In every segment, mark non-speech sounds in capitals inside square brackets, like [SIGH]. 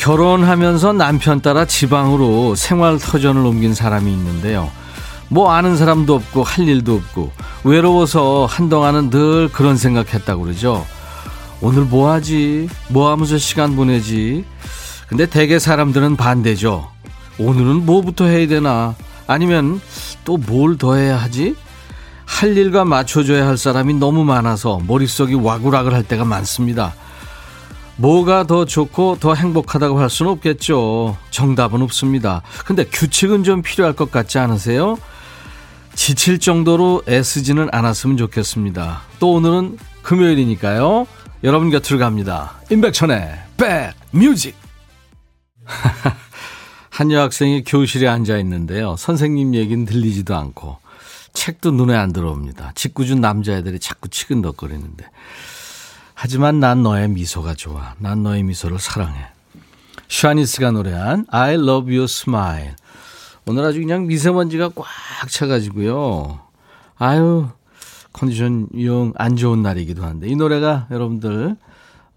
결혼하면서 남편 따라 지방으로 생활 터전을 옮긴 사람이 있는데요. 뭐 아는 사람도 없고 할 일도 없고 외로워서 한동안은 늘 그런 생각했다고 그러죠. 오늘 뭐 하지? 뭐 하면서 시간 보내지? 근데 대개 사람들은 반대죠. 오늘은 뭐부터 해야 되나? 아니면 또 뭘 더 해야 하지? 할 일과 맞춰줘야 할 사람이 너무 많아서 머릿속이 와구락을 할 때가 많습니다. 뭐가 더 좋고 더 행복하다고 할 수는 없겠죠. 정답은 없습니다. 근데 규칙은 좀 필요할 것 같지 않으세요? 지칠 정도로 애쓰지는 않았으면 좋겠습니다. 또 오늘은 금요일이니까요. 여러분 곁으로 갑니다. 임백천의 백뮤직. [LAUGHS] 한 여학생이 교실에 앉아 있는데요. 선생님 얘기는 들리지도 않고 책도 눈에 안 들어옵니다. 짓궂은 남자애들이 자꾸 치근덕거리는데 하지만 난 너의 미소가 좋아. 난 너의 미소를 사랑해. 샤니스가 노래한 I love your smile. 오늘 아주 그냥 미세먼지가 꽉 차가지고요. 아유, 컨디션 영 안 좋은 날이기도 한데 이 노래가 여러분들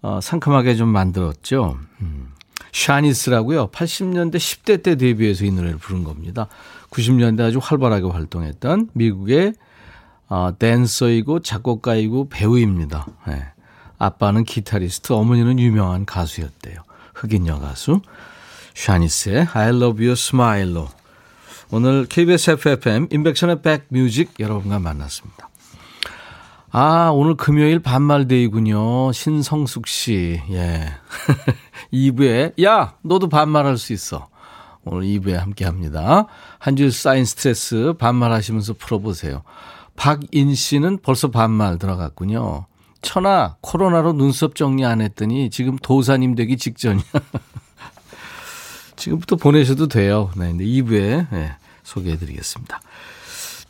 어, 상큼하게 좀 만들었죠. 음. 샤니스라고요. 80년대 10대 때 데뷔해서 이 노래를 부른 겁니다. 90년대 아주 활발하게 활동했던 미국의 어, 댄서이고 작곡가이고 배우입니다. 네. 아빠는 기타리스트, 어머니는 유명한 가수였대요. 흑인 여가수. 샤니스의 I love your smile로 오늘 KBS FFM 인백션의 백뮤직 여러분과 만났습니다. 아, 오늘 금요일 반말데이군요. 신성숙 씨. 예. [LAUGHS] 2부에, 야, 너도 반말할 수 있어. 오늘 2부에 함께 합니다. 한 줄 쌓인 스트레스 반말하시면서 풀어보세요. 박인 씨는 벌써 반말 들어갔군요. 천하 코로나로 눈썹 정리 안 했더니 지금 도사님 되기 직전이야. [LAUGHS] 지금부터 보내셔도 돼요. 네, 근데 2부에 네, 소개해 드리겠습니다.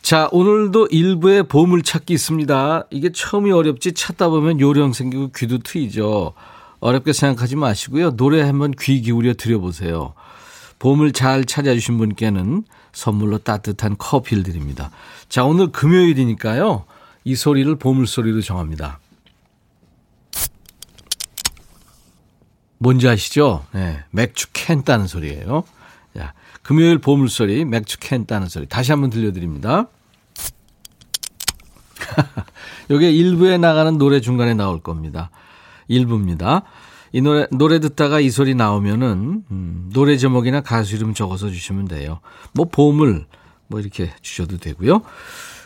자, 오늘도 1부에 보물찾기 있습니다. 이게 처음이 어렵지 찾다 보면 요령 생기고 귀도 트이죠. 어렵게 생각하지 마시고요. 노래 한번 귀 기울여 드려보세요. 보물 잘 찾아주신 분께는 선물로 따뜻한 커피를 드립니다. 자, 오늘 금요일이니까요. 이 소리를 보물소리로 정합니다. 뭔지 아시죠? 네, 맥주 캔 따는 소리예요. 자, 금요일 보물소리, 맥주 캔 따는 소리. 다시 한번 들려드립니다. [LAUGHS] 요게 1부에 나가는 노래 중간에 나올 겁니다. 1부입니다. 이 노래, 노래 듣다가 이 소리 나오면은, 음, 노래 제목이나 가수 이름 적어서 주시면 돼요. 뭐, 보물, 뭐, 이렇게 주셔도 되고요.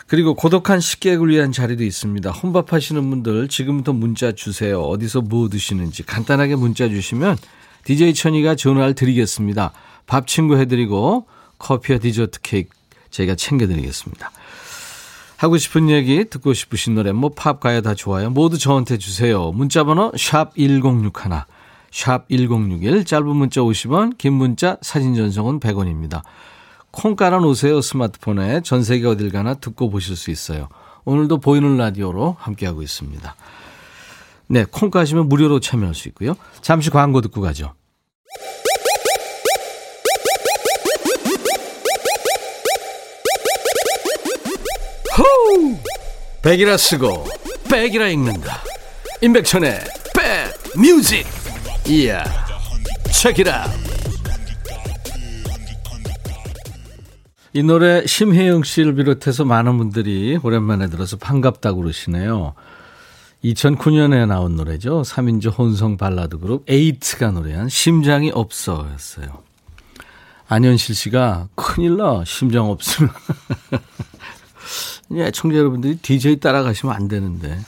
그리고 고독한 식객을 위한 자리도 있습니다. 혼밥 하시는 분들 지금부터 문자 주세요. 어디서 뭐 드시는지 간단하게 문자 주시면 DJ 천이가 전화를 드리겠습니다. 밥 친구 해드리고 커피와 디저트 케이크 저희가 챙겨드리겠습니다. 하고 싶은 얘기, 듣고 싶으신 노래, 뭐 팝, 가요 다 좋아요. 모두 저한테 주세요. 문자번호 샵 1061, 샵 1061, 짧은 문자 50원, 긴 문자 사진 전송은 100원입니다. 콩 깔아놓으세요. 스마트폰에. 전 세계 어딜 가나 듣고 보실 수 있어요. 오늘도 보이는 라디오로 함께하고 있습니다. 네, 콩 까시면 무료로 참여할 수 있고요. 잠시 광고 듣고 가죠. 호우! 백이라 쓰고 back이라 읽는다. 임백천의 백 뮤직. 이야. 책이라. 이 노래 심혜영 씨를 비롯해서 많은 분들이 오랜만에 들어서 반갑다고 그러시네요. 2009년에 나온 노래죠. 3인조 혼성 발라드 그룹 에이트가 노래한 심장이 없어 였어요. 안현실 씨가 큰일 나 심장 없으면 [LAUGHS] 예, 청자 여러분들이 DJ 따라가시면 안 되는데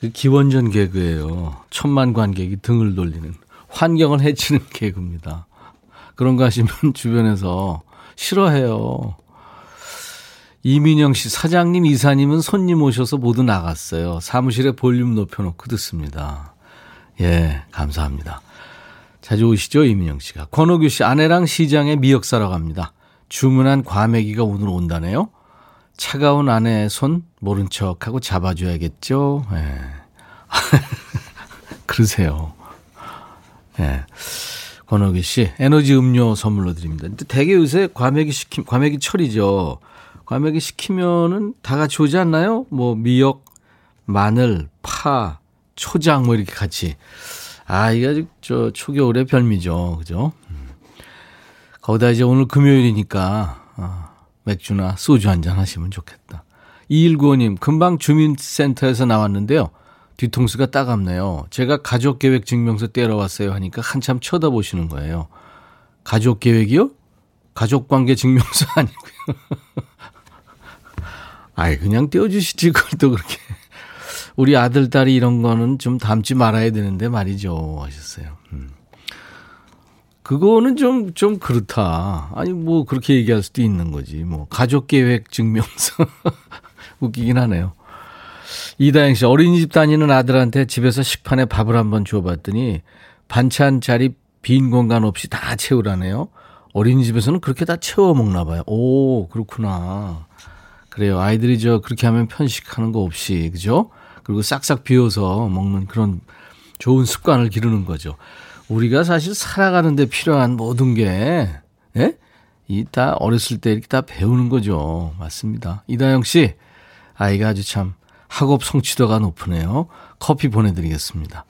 그 기원전 개그예요. 천만 관객이 등을 돌리는 환경을 해치는 개그입니다. 그런 거 하시면 [LAUGHS] 주변에서 싫어해요. 이민영 씨, 사장님, 이사님은 손님 오셔서 모두 나갔어요. 사무실에 볼륨 높여놓고 듣습니다. 예, 감사합니다. 자주 오시죠, 이민영 씨가. 권호규 씨, 아내랑 시장에 미역 사러 갑니다. 주문한 과메기가 오늘 온다네요. 차가운 아내의 손 모른 척하고 잡아줘야겠죠. 예. [LAUGHS] 그러세요. 예. 권호기 씨, 에너지 음료 선물로 드립니다. 근데 대개 요새 과메기 시킴, 과메기 철이죠. 과메기 시키면은 다 같이 오지 않나요? 뭐, 미역, 마늘, 파, 초장 뭐 이렇게 같이. 아, 이게 저 초겨울의 별미죠. 그죠? 음. 거기다 이제 오늘 금요일이니까, 아, 맥주나 소주 한 잔 하시면 좋겠다. 2195님, 금방 주민센터에서 나왔는데요. 뒤통수가 따갑네요. 제가 가족 계획 증명서 떼러 왔어요 하니까 한참 쳐다보시는 거예요. 가족 계획이요? 가족 관계 증명서 [LAUGHS] 아니고요. 아이, 그냥 떼어주시지, 그걸 또 그렇게. 우리 아들, 딸이 이런 거는 좀 담지 말아야 되는데 말이죠. 하셨어요. 음. 그거는 좀, 좀 그렇다. 아니, 뭐, 그렇게 얘기할 수도 있는 거지. 뭐, 가족 계획 증명서. [LAUGHS] 웃기긴 하네요. 이다영 씨, 어린이집 다니는 아들한테 집에서 식판에 밥을 한번 줘봤더니 반찬 자리 빈 공간 없이 다 채우라네요. 어린이집에서는 그렇게 다 채워 먹나 봐요. 오, 그렇구나. 그래요. 아이들이 저 그렇게 하면 편식하는 거 없이, 그죠? 그리고 싹싹 비워서 먹는 그런 좋은 습관을 기르는 거죠. 우리가 사실 살아가는데 필요한 모든 게, 예? 이 다 어렸을 때 이렇게 다 배우는 거죠. 맞습니다. 이다영 씨, 아이가 아주 참 학업 성취도가 높으네요. 커피 보내드리겠습니다.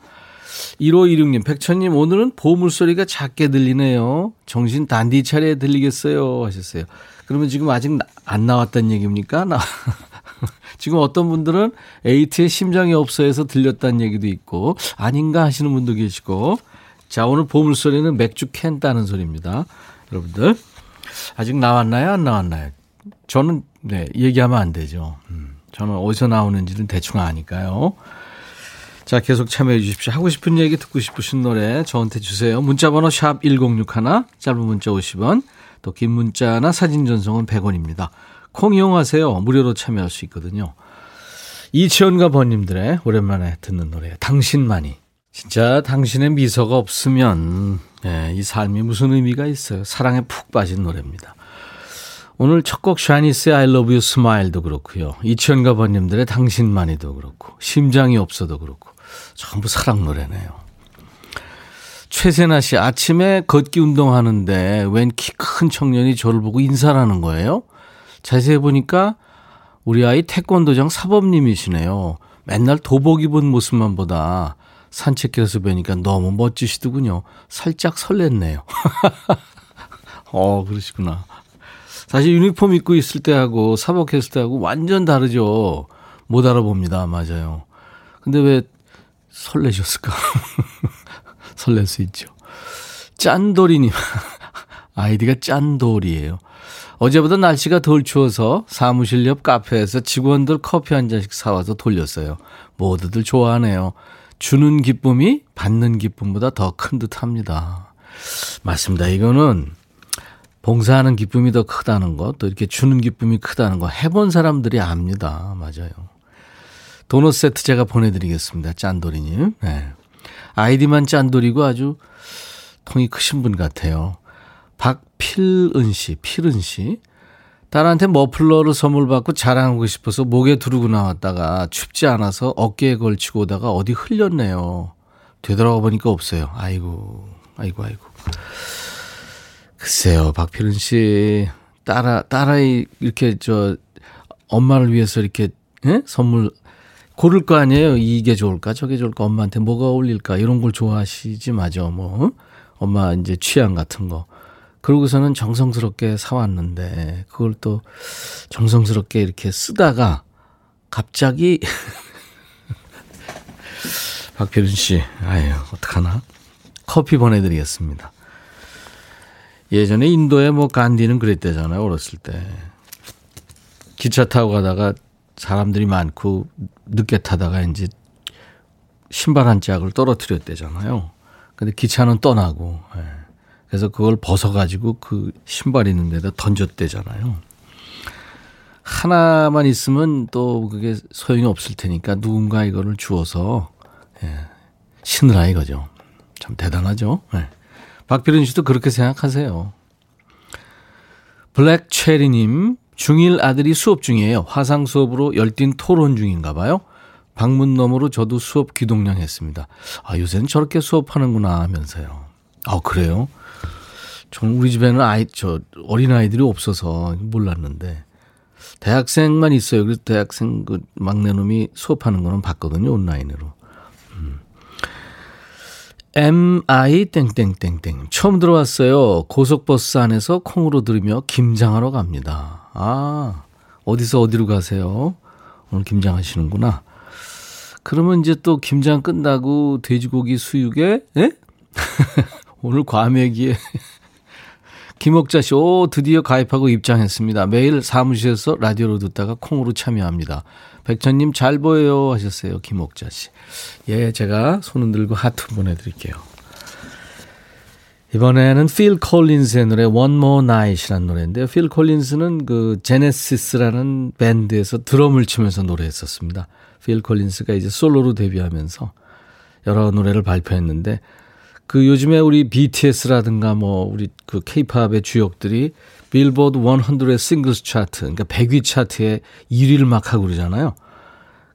1516님, 백천님, 오늘은 보물소리가 작게 들리네요. 정신 단디 차례 들리겠어요. 하셨어요. 그러면 지금 아직 안 나왔다는 얘기입니까? 나. [LAUGHS] 지금 어떤 분들은 에이트에 심장이 없어 해서 들렸다는 얘기도 있고, 아닌가 하시는 분도 계시고. 자, 오늘 보물소리는 맥주 캔 따는 소리입니다. 여러분들. 아직 나왔나요? 안 나왔나요? 저는, 네, 얘기하면 안 되죠. 음. 저는 어디서 나오는지는 대충 아니까요. 자, 계속 참여해 주십시오. 하고 싶은 얘기 듣고 싶으신 노래 저한테 주세요. 문자번호 샵 1061, 짧은 문자 50원, 또 긴 문자나 사진 전송은 100원입니다. 콩 이용하세요. 무료로 참여할 수 있거든요. 이치현과 번님들의 오랜만에 듣는 노래 당신만이. 진짜 당신의 미소가 없으면 네, 이 삶이 무슨 의미가 있어요. 사랑에 푹 빠진 노래입니다. 오늘 첫 곡 샤니스의 I love you smile도 그렇고요. 이천가 번님들의 당신만이도 그렇고 심장이 없어도 그렇고 전부 사랑 노래네요. 최세나 씨 아침에 걷기 운동하는데 웬 키 큰 청년이 저를 보고 인사를 하는 거예요. 자세히 보니까 우리 아이 태권도장 사범님이시네요. 맨날 도복 입은 모습만 보다 산책길에서 뵈니까 너무 멋지시더군요. 살짝 설렜네요. [LAUGHS] 어, 그러시구나. 사실 유니폼 입고 있을 때하고 사복했을 때하고 완전 다르죠. 못 알아봅니다. 맞아요. 근데 왜 설레셨을까? [LAUGHS] 설렐 수 있죠. 짠돌이님. [LAUGHS] 아이디가 짠돌이에요. 어제보다 날씨가 덜 추워서 사무실 옆 카페에서 직원들 커피 한 잔씩 사와서 돌렸어요. 모두들 좋아하네요. 주는 기쁨이 받는 기쁨보다 더 큰 듯 합니다. 맞습니다. 이거는 봉사하는 기쁨이 더 크다는 것, 또 이렇게 주는 기쁨이 크다는 거 해본 사람들이 압니다. 맞아요. 도넛 세트 제가 보내드리겠습니다. 짠돌이님. 네. 아이디만 짠돌이고 아주 통이 크신 분 같아요. 박필은 씨, 필은 씨. 딸한테 머플러를 선물 받고 자랑하고 싶어서 목에 두르고 나왔다가 춥지 않아서 어깨에 걸치고 오다가 어디 흘렸네요. 되돌아가 보니까 없어요. 아이고, 아이고, 아이고. 글쎄요, 박필은 씨 따라 따라이 이렇게 저 엄마를 위해서 이렇게 예? 선물 고를 거 아니에요. 이게 좋을까, 저게 좋을까, 엄마한테 뭐가 어울릴까 이런 걸 좋아하시지 마죠. 뭐 어? 엄마 이제 취향 같은 거. 그러고서는 정성스럽게 사왔는데 그걸 또 정성스럽게 이렇게 쓰다가 갑자기 [LAUGHS] 박필은 씨, 아유 어떡하나 커피 보내드리겠습니다. 예전에 인도에 뭐 간디는 그랬대잖아요. 어렸을 때. 기차 타고 가다가 사람들이 많고 늦게 타다가 이제 신발 한 짝을 떨어뜨렸대잖아요. 근데 기차는 떠나고. 예. 그래서 그걸 벗어가지고 그 신발 있는 데다 던졌대잖아요. 하나만 있으면 또 그게 소용이 없을 테니까 누군가 이거를 주어서 예. 신으라 이거죠. 참 대단하죠. 예. 박필은 씨도 그렇게 생각하세요. 블랙 체리님, 중1 아들이 수업 중이에요. 화상 수업으로 열띤 토론 중인가 봐요. 방문 너머로 저도 수업 기동량 했습니다. 아, 요새는 저렇게 수업하는구나 하면서요. 아, 그래요? 저는 우리 집에는 아이, 저, 어린아이들이 없어서 몰랐는데. 대학생만 있어요. 그래서 대학생 그 막내놈이 수업하는 거는 봤거든요. 온라인으로. MI 땡땡땡땡 처음 들어왔어요. 고속버스 안에서 콩으로 들으며 김장하러 갑니다. 아 어디서 어디로 가세요? 오늘 김장하시는구나. 그러면 이제 또 김장 끝나고 돼지고기 수육에 예? [LAUGHS] 오늘 과메기에 김옥자 씨, 오, 드디어 가입하고 입장했습니다. 매일 사무실에서 라디오로 듣다가 콩으로 참여합니다. 백천님 잘 보여요 하셨어요. 김옥자 씨. 예, 제가 손 흔들고 하트 보내드릴게요. 이번에는 필 콜린스의 노래 One More Night이라는 노래인데요. 필 콜린스는 그 제네시스라는 밴드에서 드럼을 치면서 노래했었습니다. 필 콜린스가 이제 솔로로 데뷔하면서 여러 노래를 발표했는데 그 요즘에 우리 BTS라든가 뭐 우리 그 케이팝의 주역들이 빌보드 100의 singles 차트, 그러니까 100위 차트에 1위를 막 하고 그러잖아요.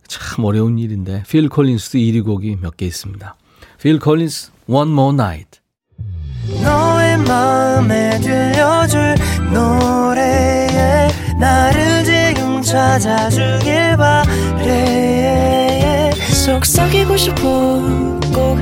참 어려운 일인데 필 콜린스도 1위 곡이 몇 개 있습니다. 필 콜린스 One More Night. 너의 마음에 들려줄 노래에 나를 지금 찾아주길 바래 속삭이고 싶어 꼭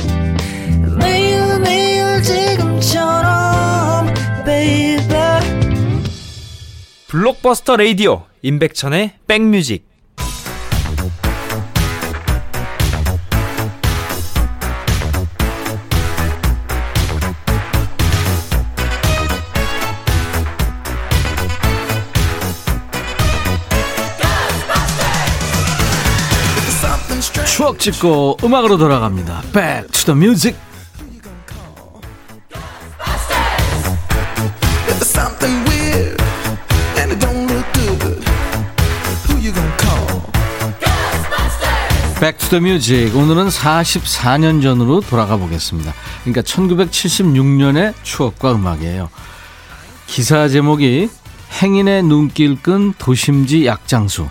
블록버스터 레이디오 임백천의 백뮤직 추억 찍고 음악으로 돌아갑니다. The music. Back to the Music 오늘은 44년 전으로 돌아가 보겠습니다. 그러니까 1976년의 추억과 음악이에요. 기사 제목이 행인의 눈길 끈 도심지 약장수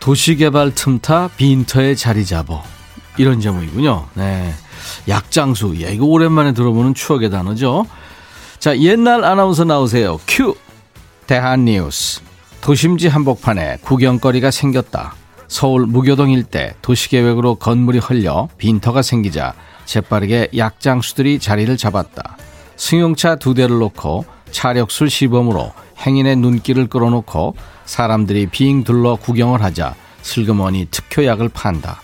도시개발 틈타 빈터에 자리 잡어 이런 제목이군요. 네, 약장수 야 이거 오랜만에 들어보는 추억의 단어죠. 자 옛날 아나운서 나오세요. 큐 대한 뉴스 도심지 한복판에 구경거리가 생겼다. 서울 무교동 일대 도시계획으로 건물이 헐려 빈터가 생기자 재빠르게 약장수들이 자리를 잡았다. 승용차 두 대를 놓고 차력술 시범으로 행인의 눈길을 끌어놓고 사람들이 빙 둘러 구경을 하자 슬그머니 특효약을 판다.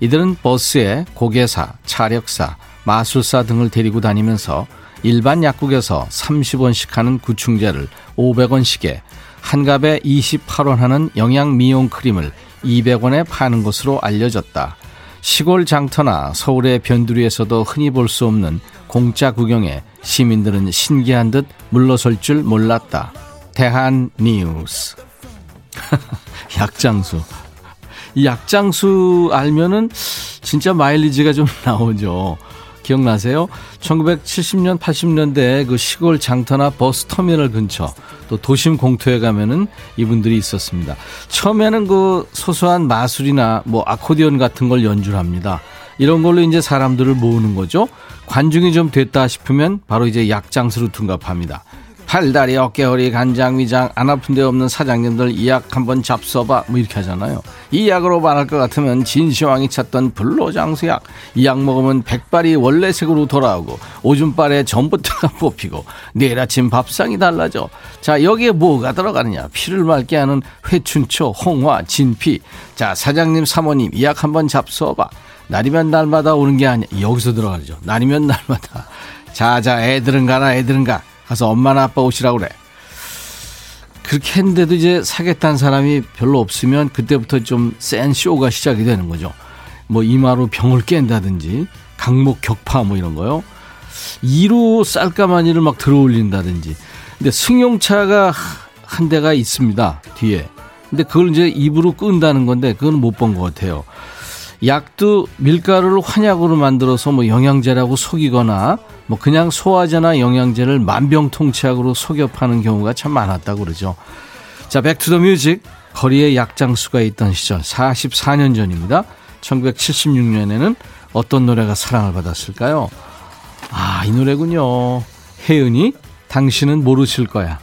이들은 버스에 고개사, 차력사, 마술사 등을 데리고 다니면서 일반 약국에서 30원씩 하는 구충제를 500원씩에 한갑에 28원 하는 영양 미용 크림을 200원에 파는 것으로 알려졌다. 시골 장터나 서울의 변두리에서도 흔히 볼 수 없는 공짜 구경에 시민들은 신기한 듯 물러설 줄 몰랐다. 대한 뉴스. [LAUGHS] 약장수. 이 약장수 알면은 진짜 마일리지가 좀 [LAUGHS] 나오죠. 기억나세요? 1970년, 80년대 그 시골 장터나 버스 터미널 근처 또 도심 공터에 가면은 이분들이 있었습니다. 처음에는 그 소소한 마술이나 뭐 아코디언 같은 걸 연주를 합니다. 이런 걸로 이제 사람들을 모으는 거죠. 관중이 좀 됐다 싶으면 바로 이제 약장수로 둔갑합니다. 팔다리, 어깨허리, 간장, 위장 안 아픈 데 없는 사장님들 이 약 한번 잡숴봐 뭐 이렇게 하잖아요. 이 약으로 말할 것 같으면 진시황이 찾던 불로장수약 이 약 먹으면 백발이 원래 색으로 돌아오고 오줌발에 전부터가 [LAUGHS] 뽑히고 내일 아침 밥상이 달라져. 자 여기에 뭐가 들어가느냐 피를 맑게 하는 회춘초, 홍화, 진피 자 사장님 사모님 이 약 한번 잡숴봐. 날이면 날마다 오는 게 아니야. 여기서 들어가죠. 날이면 날마다. 자자 애들은 가라 애들은 가. 가서 엄마나 아빠 오시라고 그래. 그렇게 했는데도 이제 사겠다는 사람이 별로 없으면 그때부터 좀 센 쇼가 시작이 되는 거죠. 뭐 이마로 병을 깬다든지 각목 격파 뭐 이런 거요. 이로 쌀가마니를 막 들어올린다든지. 근데 승용차가 한 대가 있습니다. 뒤에. 근데 그걸 이제 입으로 끈다는 건데 그건 못 본 것 같아요. 약도 밀가루를 환약으로 만들어서 뭐 영양제라고 속이거나 뭐 그냥 소화제나 영양제를 만병통치약으로 속여 파는 경우가 참 많았다고 그러죠. 자, Back to the Music. 거리에 약장수가 있던 시절 44년 전입니다. 1976년에는 어떤 노래가 사랑을 받았을까요? 아, 이 노래군요. 혜은이 당신은 모르실 거야.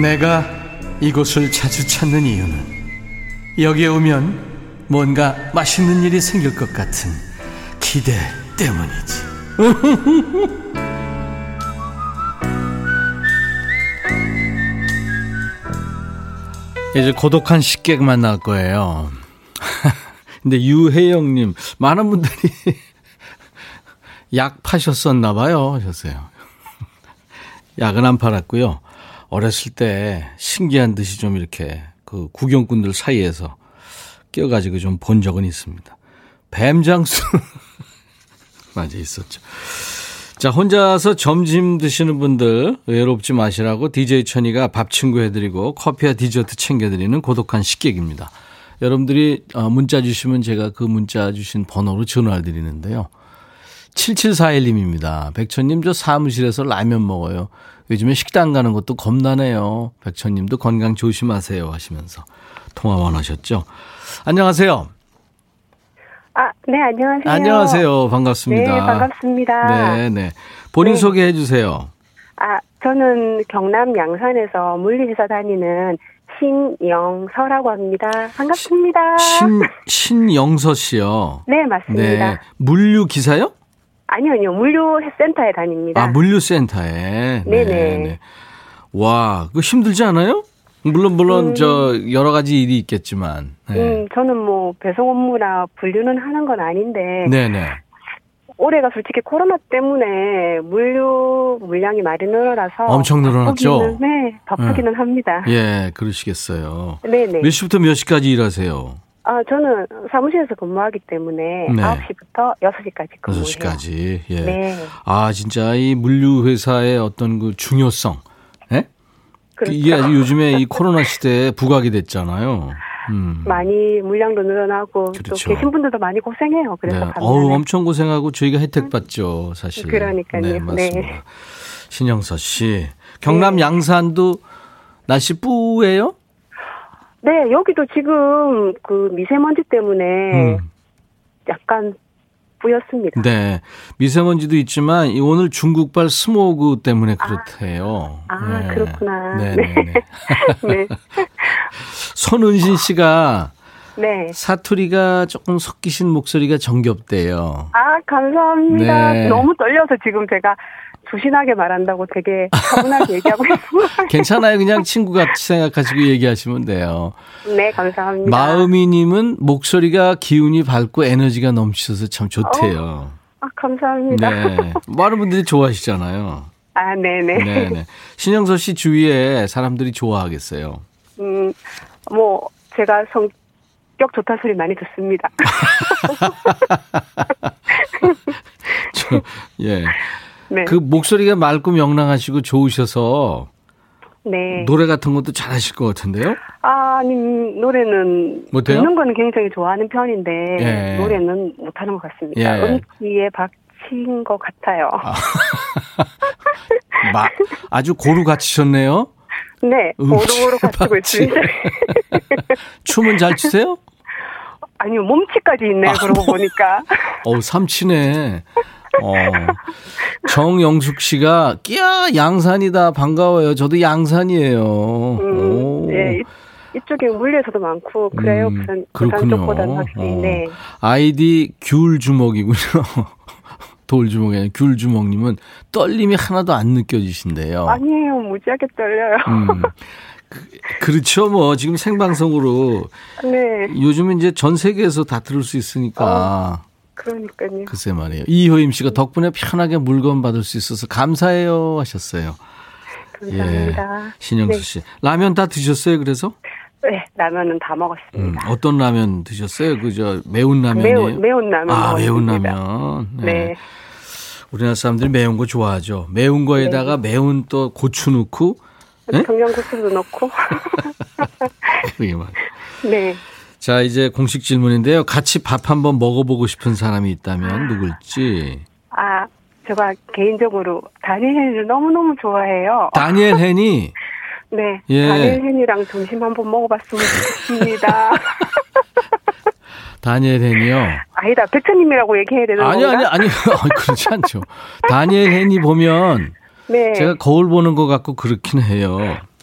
내가 이곳을 자주 찾는 이유는 여기에 오면 뭔가 맛있는 일이 생길 것 같은 기대 때문이지. [LAUGHS] 이제 고독한 식객만 나올 거예요. [LAUGHS] 근데 유혜영님, 많은 분들이 [LAUGHS] 약 파셨었나 봐요. 하셨어요. 약은 안 팔았고요. 어렸을 때 신기한 듯이 좀 이렇게 그 구경꾼들 사이에서 껴가지고 좀 본 적은 있습니다. 뱀장수. [LAUGHS] 맞아, 있었죠. 자, 혼자서 점심 드시는 분들 외롭지 마시라고 DJ 천이가 밥 친구 해드리고 커피와 디저트 챙겨드리는 고독한 식객입니다. 여러분들이 어, 문자 주시면 제가 그 문자 주신 번호로 전화를 드리는데요. 7741님입니다. 백천님, 저 사무실에서 라면 먹어요. 요즘에 식당 가는 것도 겁나네요. 백천님도 건강 조심하세요. 하시면서 통화 원하셨죠. 안녕하세요. 아, 네, 안녕하세요. 안녕하세요. 반갑습니다. 네, 반갑습니다. 네, 네. 본인 네. 소개해 주세요. 아, 저는 경남 양산에서 물리회사 다니는 신영서라고 합니다. 반갑습니다. 신, 신영서 씨요. 네, 맞습니다. 네. 물류 기사요? 아니요, 아니요. 물류센터에 다닙니다. 아, 물류센터에. 네네. 와, 그거 힘들지 않아요? 물론, 물론, 음. 저, 여러 가지 일이 있겠지만. 네. 음, 저는 뭐 배송 업무나 분류는 하는 건 아닌데 네네. 올해가 솔직히 코로나 때문에 물류 물량이 많이 늘어나서 엄청 늘어났죠? 바쁘기는, 네, 바쁘기는 합니다. 예, 그러시겠어요. 네네. 몇 시부터 몇 시까지 일하세요? 아, 저는 사무실에서 근무하기 때문에 네. 9시부터 6시까지 근무해요. 6시까지. 예. 네. 아, 진짜 이 물류 회사의 어떤 그 중요성. 예? 그렇죠. 이게 요즘에 이 코로나 시대에 부각이 됐잖아요. 음. 많이 물량도 늘어나고 그렇죠. 또 계신 분들도 많이 고생해요. 그래서 네. 어우, 엄청 고생하고 저희가 혜택 받죠, 사실. 그러니까요. 네, 맞습니다. 네. 신영서 씨. 경남 네. 양산도 날씨 뿌예요? 네, 여기도 지금 그 미세먼지 때문에 음. 약간 뿌였습니다. 네. 미세먼지도 있지만 이 오늘 중국발 스모그 때문에 그렇대요. 아, 네. 그렇구나. 네, 네, 네. 네. [LAUGHS] [LAUGHS] 손은신 씨가 네. 사투리가 조금 섞이신 목소리가 정겹대요. 아, 감사합니다. 네. 너무 떨려서 지금 제가 조신하게 말한다고 되게 차분하게 얘기하고 있어요. 괜찮아요. 그냥 친구 같이 생각하시고 얘기하시면 돼요. 네, 감사합니다. 마음이님은 목소리가 기운이 밝고 에너지가 넘치셔서 참 좋대요. 아, 감사합니다. 네. 많은 분들이 좋아하시잖아요. 아, 네네. 네네. 신영서 씨 주위에 사람들이 좋아하겠어요. 음, 뭐, 제가 성격 좋다 소리 많이 듣습니다. [LAUGHS] 저, 예. 네. 그 목소리가 맑고 명랑하시고 좋으셔서 네. 노래 같은 것도 잘하실 것 같은데요? 아, 아니, 노래는. 못해요? 듣는 거는 굉장히 좋아하는 편인데, 예. 노래는 못하는 것 같습니다. 예. 음치에 박친 것 같아요. 마, 아주 고루 갖추셨네요. 네, 고루고루 갖추고. 있습니다. [LAUGHS] 춤은 잘 추세요? 아니요, 몸치까지 있네요, 아, 그러고 보니까. [LAUGHS] 어우, 삼치네. 어. 정영숙 씨가, 끼야, 양산이다. 반가워요. 저도 양산이에요. 오. 음, 네, 이- 이쪽에 물리에서도 많고, 그래요. 음, 부산, 부산. 쪽보다는 확실히, 어. 네. 아이디 귤 주먹이군요. [LAUGHS] 돌 주먹이 아니라 귤 주먹님은 떨림이 하나도 안 느껴지신대요. 아니에요, 무지하게 떨려요. 음. [LAUGHS] 그렇죠. 뭐 지금 생방송으로 네. 요즘은 이제 전 세계에서 다 들을 수 있으니까. 그러니까요. 글쎄 말이에요. 이효임 씨가 덕분에 편하게 물건 받을 수 있어서 감사해요 하셨어요. 감사합니다. 예. 신영수 네. 씨. 라면 다 드셨어요, 그래서? 네, 라면은 다 음, 먹었습니다. 어떤 라면 드셨어요? 그저 매운 라면이에요? 매운, 매운 라면. 아, 매운. 라면. 네. 우리나라 사람들이 매운 거 좋아하죠. 매운 거에다가 매운 또 고추 넣고 네? 청양고추도 넣고. [LAUGHS] 네. 자, 이제 공식 질문인데요. 같이 밥 한번 먹어보고 싶은 사람이 있다면 누굴지. 아, 제가 개인적으로 다니엘을 너무너무 좋아해요. 다니엘 헨이 [LAUGHS] 네. 예. 다니엘 hen이랑 점심 한번 먹어봤으면 좋겠습니다. [LAUGHS] 다니엘 헨이요. 아니다, 백천님이라고 얘기해야 되는 아니 건가? 아니 아니 그렇지 않죠. 다니엘 헨이 보면 네. 제가 거울 보는 것 같고 그렇긴 해요.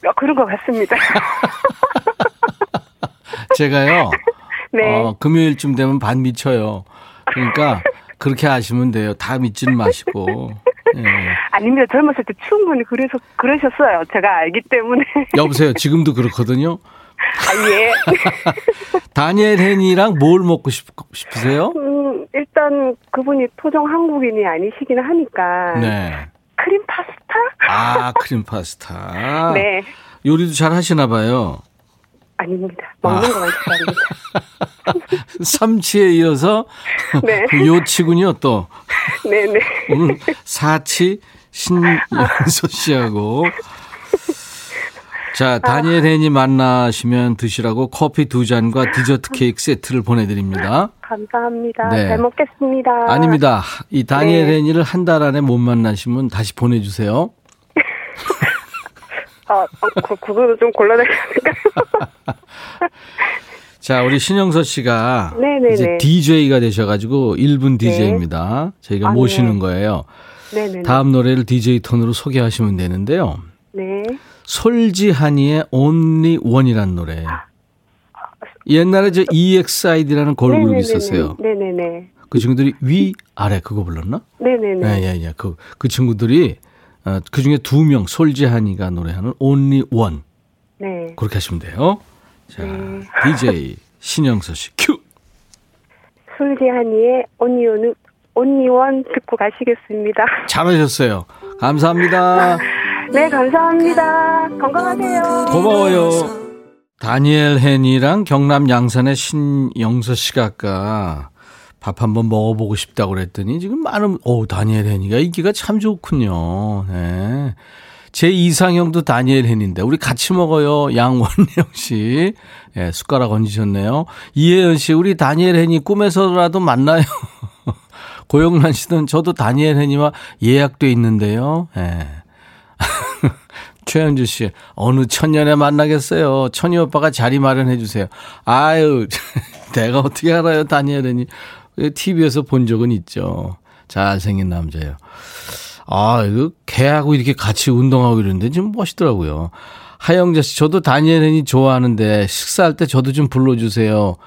어, 그런 것 같습니다. [LAUGHS] 제가요. [LAUGHS] 네. 어, 금요일쯤 되면 반 미쳐요. 그러니까 그렇게 하시면 돼요. 다 믿지는 마시고. 예. 아닙니다. 젊었을 때 충분히 그래서, 그러셨어요. 제가 알기 때문에. 여보세요. 지금도 그렇거든요. 아, 예. [LAUGHS] 다니엘 헨이랑 뭘 먹고 싶, 싶으세요? 음, 일단 그분이 토종 한국인이 아니시긴 하니까. 네. 크림 파스타? 아, 크림 파스타. [LAUGHS] 네. 요리도 잘 하시나 봐요. 아닙니다. 먹는 아. 것만 좋아합니다. 삼치에 이어서 [LAUGHS] 네. [LAUGHS] 요치군요, 또. 네네. 오늘 사치 신연서 씨하고 자 다니엘 헨이 만나시면 드시라고 커피 두 잔과 디저트 케이크 세트를 보내드립니다. 감사합니다. 네. 잘 먹겠습니다. 아닙니다. 이 다니엘 네. 헨이를 한 달 안에 못 만나시면 다시 보내주세요. 어, [LAUGHS] 어, 그, 그거는 좀 곤란하니까. [LAUGHS] 자 우리 신영서 씨가 네네네. 이제 DJ가 되셔가지고 1분 DJ입니다. 저희가 아, 모시는 네. 거예요. 네네. 다음 노래를 DJ 톤으로 소개하시면 되는데요. 네. 솔지하니의 Only One이라는 노래. 옛날에 저 EXID라는 걸그룹이 있었어요. 네네네. 그 친구들이 위 아래 그거 불렀나? 네네네. 예, 예, 예. 그, 그 친구들이 어, 그 중에 두 명 솔지하니가 노래하는 Only One 네. 그렇게 하시면 돼요. 자, 네. DJ 신영서 씨 큐. 술지한이의 온니원, 온니원 듣고 가시겠습니다. 잘하셨어요. 감사합니다. [LAUGHS] 네, 감사합니다. 건강하세요. 고마워요. 다니엘 헨이랑 경남 양산의 신영서 씨가 아까 밥 한번 먹어보고 싶다고 그랬더니 지금 많은, 오, 다니엘 헨이가 인기가 참 좋군요. 네. 제 이상형도 다니엘 헨인데, 우리 같이 먹어요. 양원영 씨. 예, 숟가락 얹으셨네요. 이혜연 씨, 우리 다니엘 헨이 꿈에서라도 만나요. [LAUGHS] 고영란 씨는 저도 다니엘 헨이와 예약돼 있는데요. 예. 최현주 씨, 어느 천년에 만나겠어요. 천희 오빠가 자리 마련해 주세요. 아유, [LAUGHS] 내가 어떻게 알아요, 다니엘은이. TV에서 본 적은 있죠. 잘생긴 남자예요. 아, 이거 개하고 이렇게 같이 운동하고 이러는데 좀 멋있더라고요. 하영자 씨, 저도 다니엘은이 좋아하는데 식사할 때 저도 좀 불러주세요.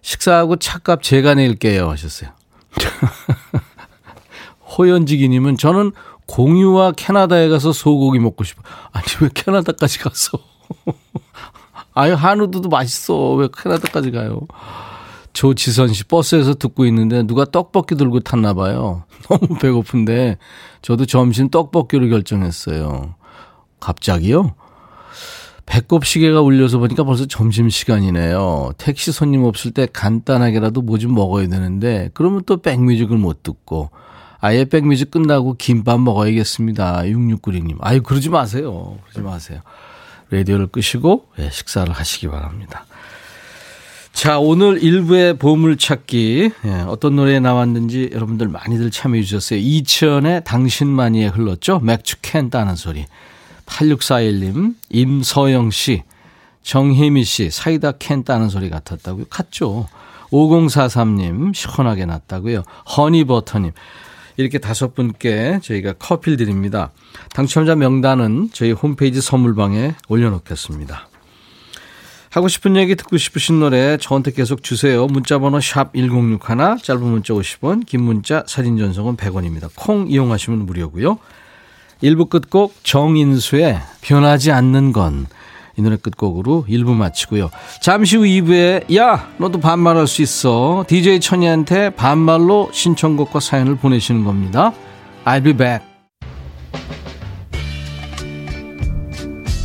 식사하고 차값 제가 낼게요. 하셨어요. [LAUGHS] 호연지기님은 저는 공유와 캐나다에 가서 소고기 먹고 싶어. 아니 왜 캐나다까지 갔어? [LAUGHS] 아유 한우도 맛있어. 왜 캐나다까지 가요? 조지선 씨 버스에서 듣고 있는데 누가 떡볶이 들고 탔나 봐요. [LAUGHS] 너무 배고픈데 저도 점심 떡볶이로 결정했어요. 갑자기요? 배꼽 시계가 울려서 보니까 벌써 점심 시간이네요. 택시 손님 없을 때 간단하게라도 뭐 좀 먹어야 되는데 그러면 또 백뮤직을 못 듣고 아예 백뮤직 끝나고 김밥 먹어야겠습니다. 6696님. 아유 그러지 마세요. 그러지 마세요. 라디오를 끄시고 예, 식사를 하시기 바랍니다. 자, 오늘 일부의 보물찾기. 예, 어떤 노래 나왔는지 여러분들 많이들 참여해 주셨어요. 이천의 당신만이에 흘렀죠? 맥주 캔 따는 소리. 8641님, 임서영 씨, 정혜미 씨, 사이다 캔 따는 소리 같았다고요? 같죠? 5043님, 시원하게 났다고요? 허니버터님. 이렇게 다섯 분께 저희가 커피를 드립니다. 당첨자 명단은 저희 홈페이지 선물방에 올려놓겠습니다. 하고 싶은 얘기 듣고 싶으신 노래 저한테 계속 주세요. 문자번호 샵 1061, 짧은 문자 50원, 긴 문자 사진 전송은 100원입니다. 콩 이용하시면 무료고요. 1부 끝곡 정인수의 변하지 않는 건 이 노래 끝곡으로 1부 마치고요. 잠시 후 2부에 야 너도 반말할 수 있어. DJ 천이한테 반말로 신청곡과 사연을 보내시는 겁니다. I'll be back.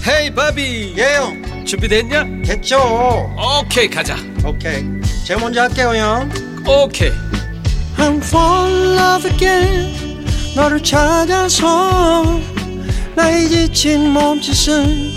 헤이 바비 예영 준비됐냐? 됐죠 오케이 가자 오케이 제가 먼저 할게요 형 오케이 I'm fall in love again 너를 찾아서 나의 지친 몸짓은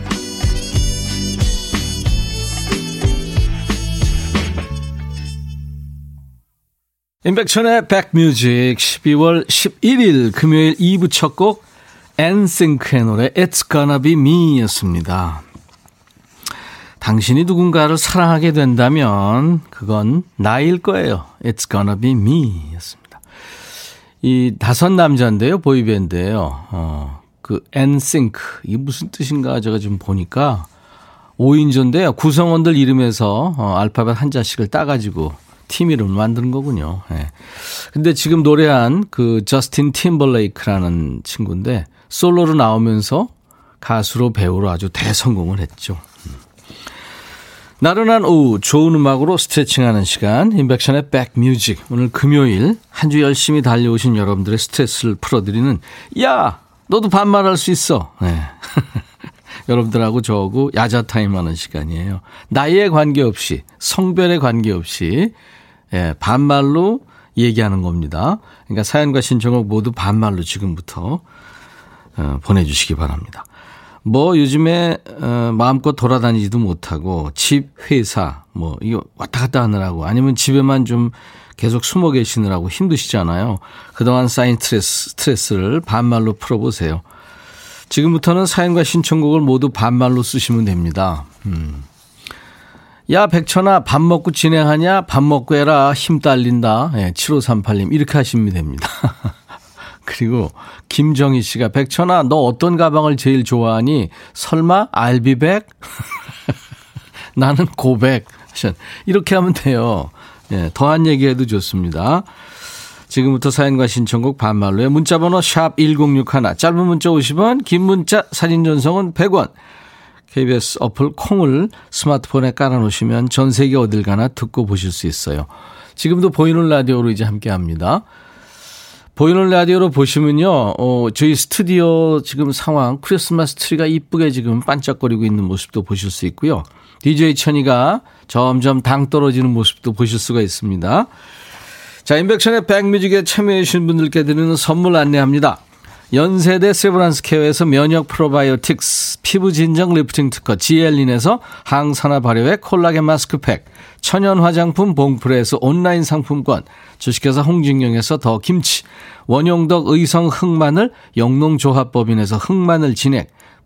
임백천의 백뮤직 12월 11일 금요일 2부 첫 곡 엔싱크의 노래 It's Gonna Be Me 였습니다. 당신이 누군가를 사랑하게 된다면 그건 나일 거예요. It's Gonna Be Me 였습니다. 이 다섯 남자인데요. 보이밴드예요. 어, 그 엔싱크 이게 무슨 뜻인가 제가 좀 보니까 5인조인데요. 구성원들 이름에서 어, 알파벳 한자씩을 따가지고 팀 이름을 만드는 거군요. 예. 근데 지금 노래한 그 저스틴 팀벌레이크라는 친구인데 솔로로 나오면서 가수로 배우로 아주 대성공을 했죠. 음. 나른한 오후 좋은 음악으로 스트레칭하는 시간 인백션의 백뮤직 오늘 금요일 한 주 열심히 달려오신 여러분들의 스트레스를 풀어드리는 야 너도 반말할 수 있어 네. [LAUGHS] 여러분들하고 저하고 야자타임 하는 시간이에요 나이에 관계없이 성별에 관계없이 예, 반말로 얘기하는 겁니다 그러니까 사연과 신청곡 모두 반말로 지금부터 어, 보내주시기 바랍니다 뭐 요즘에 어, 마음껏 돌아다니지도 못하고 집, 회사 뭐 이거 왔다 갔다 하느라고 아니면 집에만 좀 계속 숨어 계시느라고 힘드시잖아요. 그동안 쌓인 스트레스, 스트레스를 반말로 풀어보세요. 지금부터는 사연과 신청곡을 모두 반말로 쓰시면 됩니다. 음. 야, 백천아, 밥 먹고 진행하냐? 밥 먹고 해라. 힘 딸린다. 예, 7538님, 이렇게 하시면 됩니다. [LAUGHS] 그리고 김정희 씨가 백천아 너 어떤 가방을 제일 좋아하니? 설마 알비백? [LAUGHS] 나는 고백. 이렇게 하면 돼요. 예, 더한 얘기해도 좋습니다. 지금부터 사연과 신청곡 반말로요. 문자번호 샵 1061, 짧은 문자 50원, 긴 문자 사진 전송은 100원. KBS 어플 콩을 스마트폰에 깔아놓으시면 전 세계 어딜 가나 듣고 보실 수 있어요. 지금도 보이는 라디오로 이제 함께 합니다. 보이는 라디오로 보시면요, 어, 저희 스튜디오 지금 상황, 크리스마스 트리가 이쁘게 지금 반짝거리고 있는 모습도 보실 수 있고요. DJ 천이가 점점 당 떨어지는 모습도 보실 수가 있습니다. 자, 임백천의 백뮤직에 참여해주신 분들께 드리는 선물 안내합니다. 연세대 세브란스 케어에서 면역 프로바이오틱스, 피부 진정 리프팅 특허 지엘린에서 항산화 발효의 콜라겐 마스크팩, 천연 화장품 봉프레에서 온라인 상품권, 주식회사 홍진경에서 더 김치, 원용덕 의성 흑마늘 영농조합법인에서 흑마늘 진액,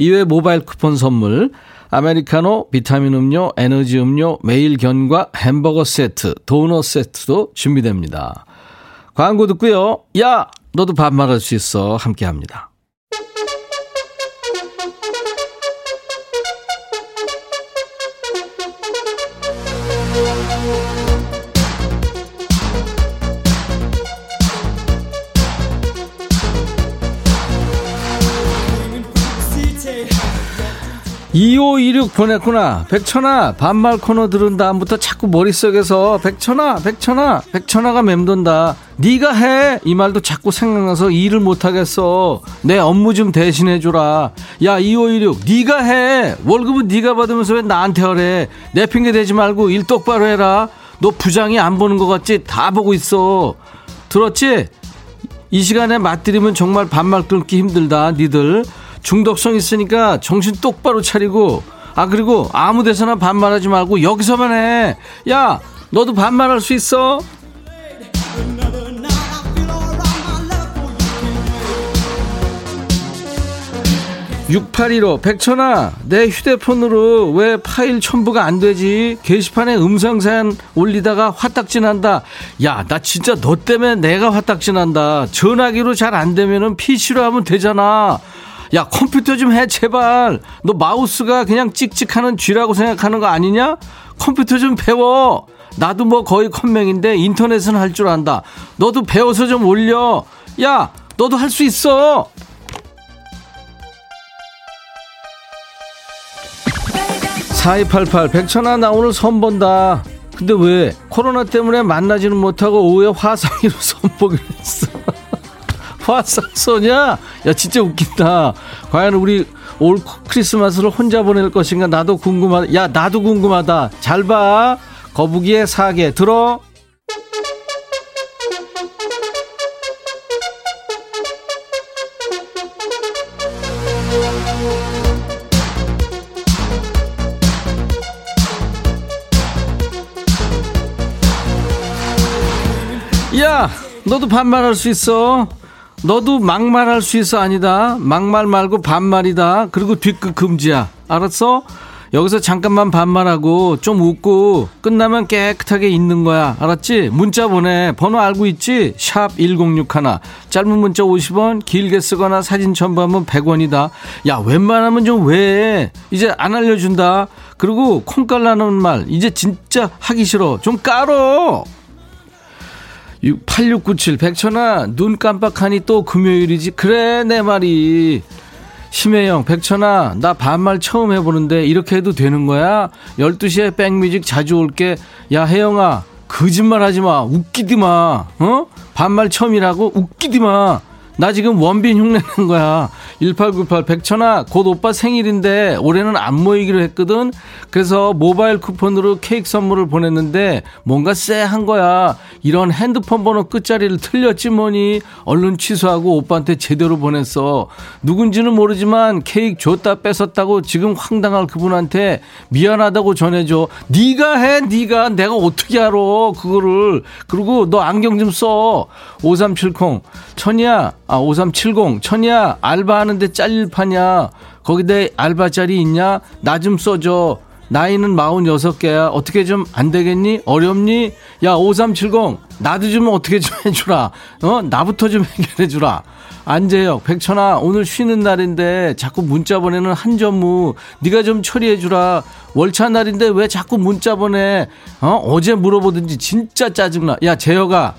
이외 모바일 쿠폰 선물, 아메리카노, 비타민 음료, 에너지 음료, 매일 견과 햄버거 세트, 도넛 세트도 준비됩니다. 광고 듣고요. 야, 너도 반말할 수 있어. 함께 합니다. (2526) 보냈구나. 백천아 반말 코너 들은 다음부터 자꾸 머릿속에서 백천아 백천아 백천아가 맴돈다. 네가 해. 이 말도 자꾸 생각나서 일을 못하겠어. 내 업무 좀 대신해줘라. 야 2526 네가 해. 월급은 네가 받으면서 왜 나한테 하래? 내 핑계 대지 말고 일 똑바로 해라. 너 부장이 안 보는 것 같지? 다 보고 있어. 들었지? 이 시간에 맞들이면 정말 반말 끊기 힘들다 니들 중독성 있으니까 정신 똑바로 차리고 아 그리고 아무 데서나 반말하지 말고 여기서만 해. 야 너도 반말할 수 있어? 6815 백천아 내 휴대폰으로 왜 파일 첨부가 안 되지 게시판에 음성사연 올리다가 화딱지 난다 야 나 진짜 너 때문에 내가 화딱지 난다 전화기로 잘 안 되면은 PC로 하면 되잖아 야 컴퓨터 좀 해 제발. 너 마우스가 그냥 찍찍하는 쥐라고 생각하는 거 아니냐? 컴퓨터 좀 배워. 나도 뭐 거의 컴맹인데 인터넷은 할 줄 안다. 너도 배워서 좀 올려. 야 너도 할 수 있어. 4288 백천아 나 오늘 선 본다. 근데 왜 코로나 때문에 만나지는 못하고 오후에 화상으로 선보기로 [LAUGHS] 했어 화상 쏘냐 [LAUGHS] 야 진짜 웃긴다. 과연 우리 올 크리스마스를 혼자 보낼 것인가? 나도 궁금하다. 야 나도 궁금하다. 잘 봐. 거북이의 사계 들어. 야, 너도 반말할 수 있어. 너도 막말할 수 있어 아니다. 막말 말고 반말이다. 그리고 뒷끝 금지야. 알았어? 여기서 잠깐만 반말하고 좀 웃고 끝나면 깨끗하게 있는 거야. 알았지? 문자 보내. 번호 알고 있지? 샵 1061. 짧은 문자 50원, 길게 쓰거나 사진 첨부하면 100원이다. 야, 웬만하면 좀 왜? 이제 안 알려준다. 그리고 콩 깔라는 말 이제 진짜 하기 싫어. 좀 깔어. 8697 백천아 눈 깜빡하니 또 금요일이지? 그래 내 말이. 심혜영 백천아 나 반말 처음 해보는데 이렇게 해도 되는 거야? 12시에 백뮤직 자주 올게. 야 혜영아 거짓말 하지마. 웃기디마. 어? 반말 처음이라고? 웃기디마 나 지금 원빈 흉내낸 거야. 1898 백천아 곧 오빠 생일인데 올해는 안 모이기로 했거든. 그래서 모바일 쿠폰으로 케이크 선물을 보냈는데 뭔가 쎄한 거야. 이런 핸드폰 번호 끝자리를 틀렸지 뭐니. 얼른 취소하고 오빠한테 제대로 보냈어. 누군지는 모르지만 케이크 줬다 뺏었다고 지금 황당할 그분한테 미안하다고 전해줘. 네가 해 네가 내가 어떻게 알아 그거를. 그리고 너 안경 좀 써. 5370 천이야 아, 5370. 천이야, 알바하는데 잘릴 파냐? 거기다 알바 자리 있냐? 나 좀 써줘. 나이는 46개야. 어떻게 좀 안 되겠니? 어렵니? 야, 5370. 나도 좀 어떻게 좀 [LAUGHS] 해주라. 어? 나부터 좀 해결해주라. 안재혁, 백천아, 오늘 쉬는 날인데 자꾸 문자 보내는 한전무. 네가 좀 처리해주라. 월차 날인데 왜 자꾸 문자 보내? 어? 어제 물어보든지 진짜 짜증나. 야, 재혁아.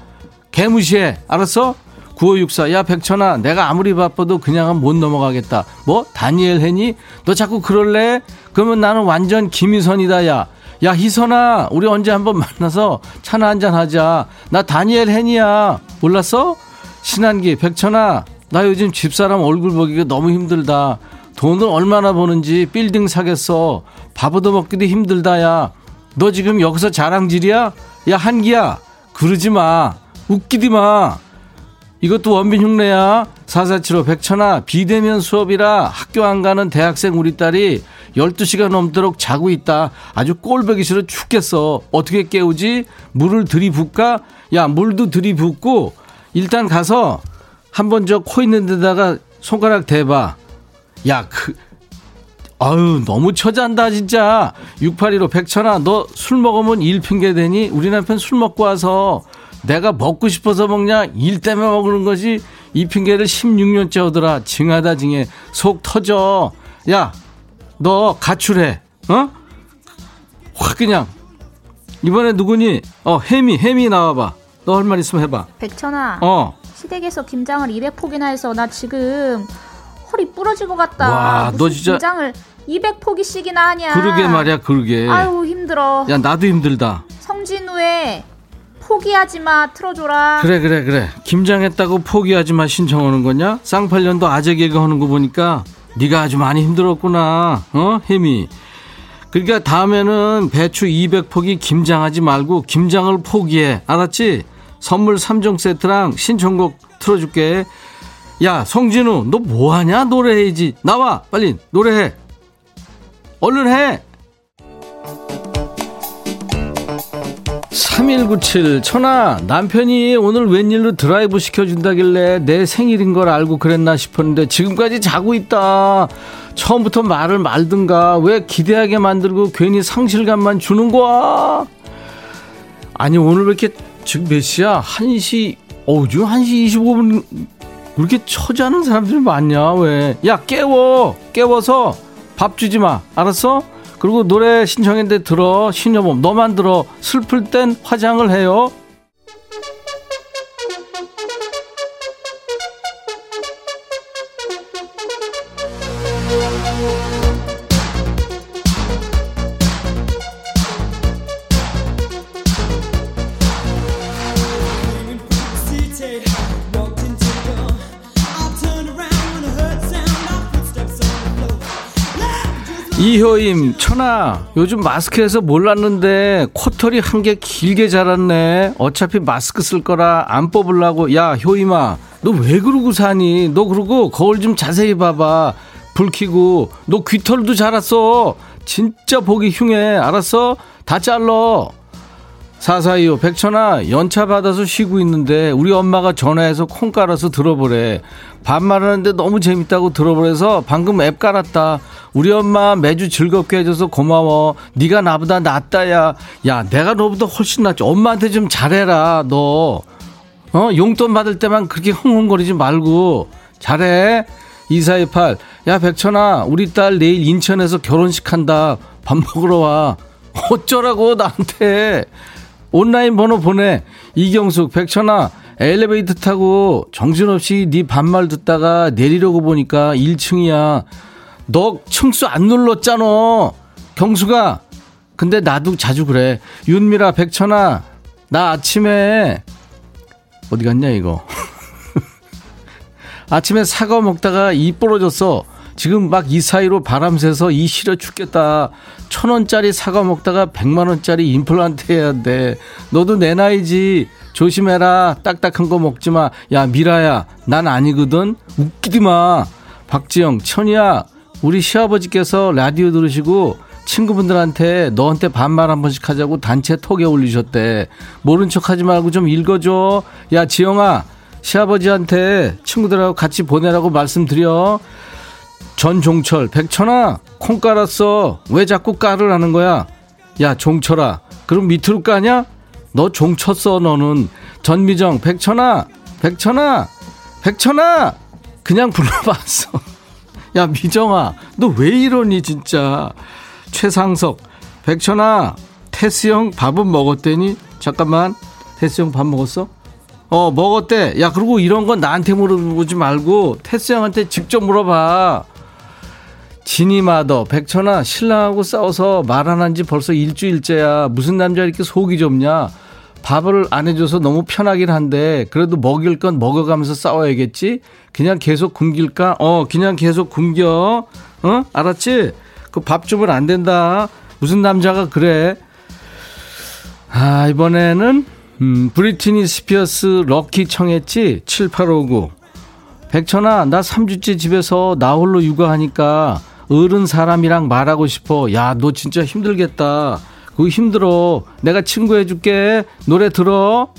개무시해. 알았어? 9564, 야, 백천아, 내가 아무리 바빠도 그냥은 못 넘어가겠다. 뭐? 다니엘 해니? 너 자꾸 그럴래? 그러면 나는 완전 김희선이다, 야. 야, 희선아, 우리 언제 한번 만나서 차나 한잔 하자. 나 다니엘 해니야. 몰랐어? 신한기, 백천아, 나 요즘 집사람 얼굴 보기가 너무 힘들다. 돈을 얼마나 버는지 빌딩 사겠어. 밥 얻어먹기도 힘들다, 야. 너 지금 여기서 자랑질이야? 야, 한기야, 그러지 마. 웃기디 마. 이것도 원빈 흉내야. 4475 백천아 비대면 수업이라 학교 안 가는 대학생 우리 딸이 12시간 넘도록 자고 있다. 아주 꼴보기 싫어 죽겠어. 어떻게 깨우지? 물을 들이붓까? 야 물도 들이붓고 일단 가서 한번 저 코 있는 데다가 손가락 대봐. 야 그... 아유 너무 처잔다 진짜 6815 백천아 너 술 먹으면 일 핑계 대니 우리 남편 술 먹고 와서 내가 먹고 싶어서 먹냐? 일 때문에 먹는 거지. 이 핑계를 16년째 하더라. 징하다 징해. 속 터져. 야 너 가출해. 어? 확 그냥. 이번에 누구니? 어 혜미 혜미 나와봐. 너 할 말 있으면 해봐. 백천아 어. 시댁에서 김장을 200폭이나 해서 나 지금 허리 부러질 것 같다. 와, 너 진짜- 김장을 200포기씩이나 하냐. 그러게 말이야 그러게. 아유 힘들어. 야 나도 힘들다. 성진우의 포기하지 마 틀어줘라 그래 그래 그래 김장했다고 포기하지 마 신청하는 거냐 쌍팔년도 아재 개그 하는 거 보니까 네가 아주 많이 힘들었구나 어 혜미 그러니까 다음에는 배추 200포기 김장하지 말고 김장을 포기해 알았지 선물 3종 세트랑 신청곡 틀어줄게 야, 성진우, 너 뭐하냐? 노래해야지. 나와, 빨리, 노래해. 얼른 해! 3197 천아 남편이 오늘 웬일로 드라이브 시켜준다길래 내 생일인 걸 알고 그랬나 싶었는데 지금까지 자고 있다. 처음부터 말을 말든가 왜 기대하게 만들고 괜히 상실감만 주는 거야? 아니 오늘 왜 이렇게 지금 몇 시야? 1시 어우 지금 1시 25분 그렇게 처자는 사람들이 많냐 왜? 야 깨워! 깨워서 밥 주지 마. 알았어? 그리고 노래 신청했는데 들어 신여범 너만 들어 슬플 땐 화장을 해요 이효임 천아 요즘 마스크에서 몰랐는데 코털이 한 개 길게 자랐네. 어차피 마스크 쓸 거라 안 뽑으려고. 야 효임아 너 왜 그러고 사니? 너 그러고 거울 좀 자세히 봐봐. 불 켜고. 너 귀털도 자랐어. 진짜 보기 흉해. 알았어? 다 잘러 사사이오 백천아 연차 받아서 쉬고 있는데 우리 엄마가 전화해서 콩 깔아서 들어보래. 반말하는데 너무 재밌다고 들어보래서 방금 앱 깔았다. 우리 엄마 매주 즐겁게 해줘서 고마워. 네가 나보다 낫다야. 야 내가 너보다 훨씬 낫지. 엄마한테 좀 잘해라 너. 어? 용돈 받을 때만 그렇게 흥흥거리지 말고. 잘해. 2428 야 백천아 우리 딸 내일 인천에서 결혼식 한다. 밥 먹으러 와. 어쩌라고 나한테 온라인 번호 보내. 이경숙, 백천아, 엘리베이터 타고 정신없이 네 반말 듣다가 내리려고 보니까 1층이야. 너 층수 안 눌렀잖아. 경수가. 근데 나도 자주 그래. 윤미라, 백천아, 나 아침에 어디 갔냐 이거. [LAUGHS] 아침에 사과 먹다가 이 부러졌어. 지금 막 이 사이로 바람 새서 이 시려 죽겠다. 천 원짜리 사과 먹다가 백만 원짜리 임플란트 해야 돼. 너도 내 나이지. 조심해라. 딱딱한 거 먹지 마. 야, 미라야. 난 아니거든. 웃기지 마. 박지영, 천이야. 우리 시아버지께서 라디오 들으시고 친구분들한테 너한테 반말 한 번씩 하자고 단체 톡에 올리셨대. 모른 척 하지 말고 좀 읽어줘. 야, 지영아. 시아버지한테 친구들하고 같이 보내라고 말씀드려. 전종철, 백천아, 콩 깔았어. 왜 자꾸 깔을 하는 거야? 야, 종철아, 그럼 밑으로 까냐? 너 종 쳤어, 너는. 전미정, 백천아, 백천아, 백천아! 그냥 불러봤어. [LAUGHS] 야, 미정아, 너 왜 이러니, 진짜. 최상석, 백천아, 테스 형 밥은 먹었대니? 잠깐만, 테스 형 밥 먹었어? 어, 먹었대. 야, 그리고 이런 건 나한테 물어보지 말고, 테스 형한테 직접 물어봐. 진이마더 백천아 신랑하고 싸워서 말 안 한 지 벌써 일주일째야. 무슨 남자 이렇게 속이 좁냐? 밥을 안 해줘서 너무 편하긴 한데 그래도 먹일 건 먹어가면서 싸워야겠지? 그냥 계속 굶길까? 어 그냥 계속 굶겨. 어? 알았지? 그 밥 주면 안 된다. 무슨 남자가 그래? 아 이번에는 음, 브리트니 스피어스 럭키 청했지? 7859 백천아 나 3주째 집에서 나 홀로 육아하니까 어른 사람이랑 말하고 싶어. 야, 너 진짜 힘들겠다. 그거 힘들어. 내가 친구해 줄게. 노래 들어.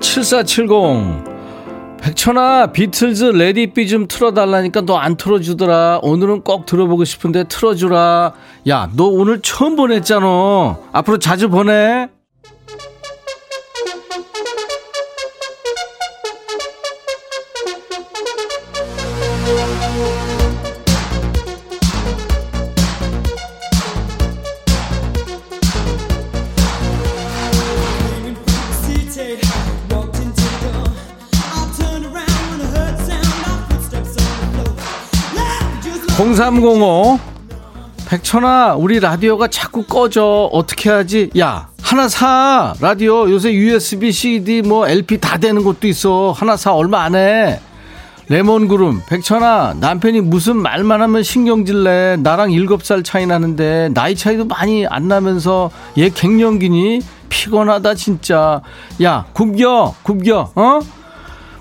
7470. 백천아, 비틀즈 Let It Be 좀 틀어달라니까 너 안 틀어주더라. 오늘은 꼭 들어보고 싶은데 틀어주라. 야, 너 오늘 처음 보냈잖아. 앞으로 자주 보내. (0305) 백천아 우리 라디오가 자꾸 꺼져. 어떻게 하지? 야 하나 사. 라디오 요새 USB CD 뭐 LP 다 되는 것도 있어. 하나 사. 얼마 안해 레몬구름 백천아 남편이 무슨 말만 하면 신경질 내 나랑 일곱 살 차이 나는데 나이 차이도 많이 안 나면서 얘 갱년기니 피곤하다 진짜. 야 굶겨 굶겨 어?